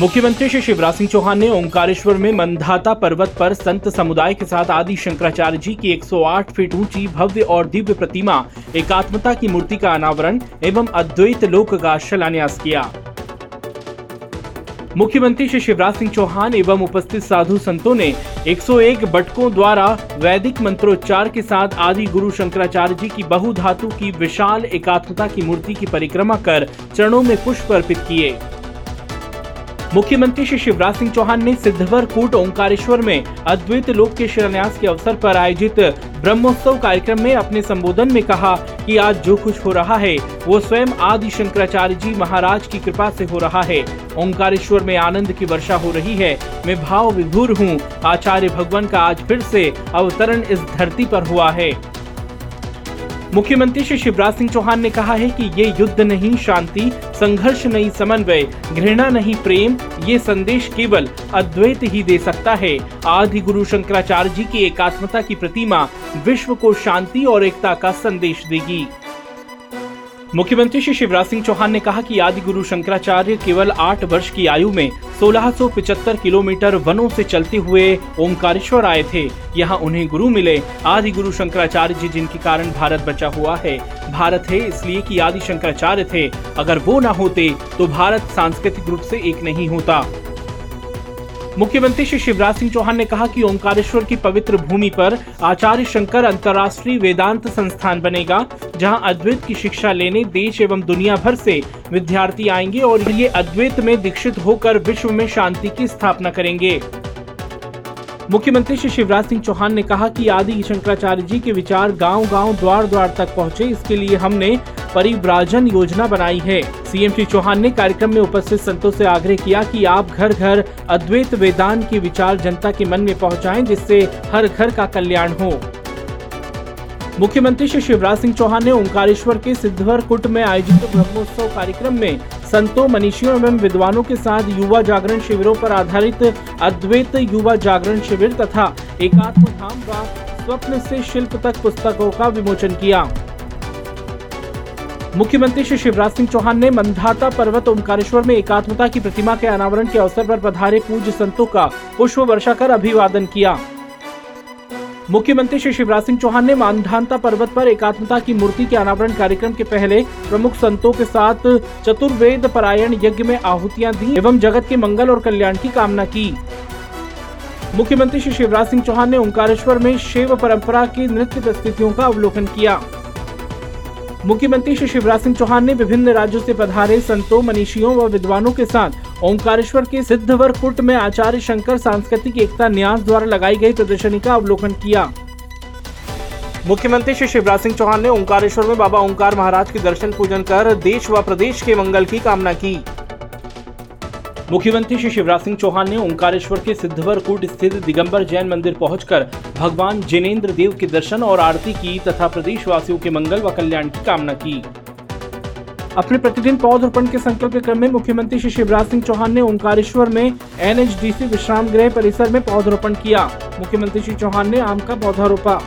मुख्यमंत्री श्री शिवराज सिंह चौहान ने ओंकारेश्वर में मंधाता पर्वत पर संत समुदाय के साथ आदि शंकराचार्य जी की 108 फीट ऊँची भव्य और दिव्य प्रतिमा, एकात्मता की मूर्ति का अनावरण एवं अद्वैत लोक का शिलान्यास किया। मुख्यमंत्री श्री शिवराज सिंह चौहान एवं उपस्थित साधु संतों ने 101 बटकों द्वारा वैदिक मंत्रोच्चार के साथ आदि गुरु शंकराचार्य जी की बहुधातु की विशाल एकात्मता की मूर्ति की परिक्रमा कर चरणों में पुष्प अर्पित किए। मुख्यमंत्री श्री शिवराज सिंह चौहान ने सिद्धवर कूट ओंकारेश्वर में अद्वैत लोक के शिलान्यास के अवसर पर आयोजित ब्रह्मोत्सव कार्यक्रम में अपने संबोधन में कहा कि आज जो कुछ हो रहा है, वो स्वयं आदि शंकराचार्य जी महाराज की कृपा से हो रहा है। ओंकारेश्वर में आनंद की वर्षा हो रही है। मैं भाव विभूर हूँ। आचार्य भगवान का आज फिर से अवतरण इस धरती पर हुआ है। मुख्यमंत्री श्री शिवराज सिंह चौहान ने कहा है कि ये युद्ध नहीं, शांति, संघर्ष नहीं, समन्वय, घृणा नहीं, प्रेम, ये संदेश केवल अद्वैत ही दे सकता है। आदि गुरु शंकराचार्य जी की एकात्मता की प्रतिमा विश्व को शांति और एकता का संदेश देगी। मुख्यमंत्री श्री शिवराज सिंह चौहान ने कहा कि आदि गुरु शंकराचार्य केवल आठ वर्ष की आयु में 1675 किलोमीटर वनों से चलते हुए ओमकारेश्वर आए थे। यहाँ उन्हें गुरु मिले। आदि गुरु शंकराचार्य जी जिनके कारण भारत बचा हुआ है। भारत है इसलिए कि आदि शंकराचार्य थे। अगर वो ना होते तो भारत सांस्कृतिक रूप से एक नहीं होता। मुख्यमंत्री श्री शिवराज सिंह चौहान ने कहा कि ओंकारेश्वर की पवित्र भूमि पर आचार्य शंकर अंतर्राष्ट्रीय वेदांत संस्थान बनेगा, जहाँ अद्वैत की शिक्षा लेने, देश एवं दुनिया भर से विद्यार्थी आएँगे और ये अद्वैत में दीक्षित होकर विश्व में शांति की स्थापना करेंगे। मुख्यमंत्री श्री शिवराज सिंह चौहान ने कहा कि आदि शंकराचार्य जी के विचार गाँव गाँव द्वार द्वार तक पहुँचे। इसके लिए हमने परिव्राजन योजना बनाई है। सीएम श्री चौहान ने कार्यक्रम में उपस्थित संतों से आग्रह किया कि आप घर घर अद्वैत वेदांत के विचार जनता के मन में पहुंचाएँ, जिससे हर घर का कल्याण हो। मुख्यमंत्री श्री शिवराज सिंह चौहान ने ओंकारेश्वर के सिद्धवर कुट में आयोजित ब्रह्मोत्सव कार्यक्रम में संतों, मनीषियों एवं विद्वानों के साथ युवा जागरण शिविरों पर आधारित अद्वैत युवा जागरण शिविर तथा एकात्म धाम व स्वप्न से शिल्प तक पुस्तकों का विमोचन किया। मुख्यमंत्री श्री शिवराज सिंह चौहान ने मंधाता पर्वत ओमकारेश्वर में एकात्मता की प्रतिमा के अनावरण के अवसर पर पधारे पूज्य संतों का पुष्प वर्षा कर अभिवादन किया। मुख्यमंत्री श्री शिवराज सिंह चौहान ने मानधानता पर्वत पर एकात्मता की मूर्ति के अनावरण कार्यक्रम के पहले प्रमुख संतों के साथ चतुर्वेद परायण यज्ञ में आहुतियाँ दी एवं जगत के मंगल और कल्याण की कामना की। मुख्यमंत्री श्री शिवराज सिंह चौहान ने ओंकारेश्वर में शिव परंपरा की नृत्य प्रस्तुतियों का अवलोकन किया। मुख्यमंत्री श्री शिवराज सिंह चौहान ने विभिन्न राज्यों से पधारे संतों, मनीषियों व विद्वानों के साथ ओंकारेश्वर के सिद्धवर कुट में आचार्य शंकर सांस्कृतिक एकता न्यास द्वारा लगाई गई प्रदर्शनी का अवलोकन किया। मुख्यमंत्री श्री शिवराज सिंह चौहान ने ओंकारेश्वर में बाबा ओंकार महाराज के दर्शन पूजन कर देश व प्रदेश के मंगल की कामना की। मुख्यमंत्री श्री शिवराज सिंह चौहान ने ओंकारेश्वर के सिद्धवर कूट स्थित दिगंबर जैन मंदिर पहुंचकर भगवान जिनेन्द्र देव के दर्शन और आरती की तथा प्रदेश वासियों के मंगल व कल्याण की कामना की। अपने प्रतिदिन पौधरोपण के संकल्प के क्रम में मुख्यमंत्री श्री शिवराज सिंह चौहान ने ओंकारेश्वर में एनएचडीसी विश्राम गृह परिसर में पौधरोपण किया। मुख्यमंत्री श्री चौहान ने आम का पौधा रोपा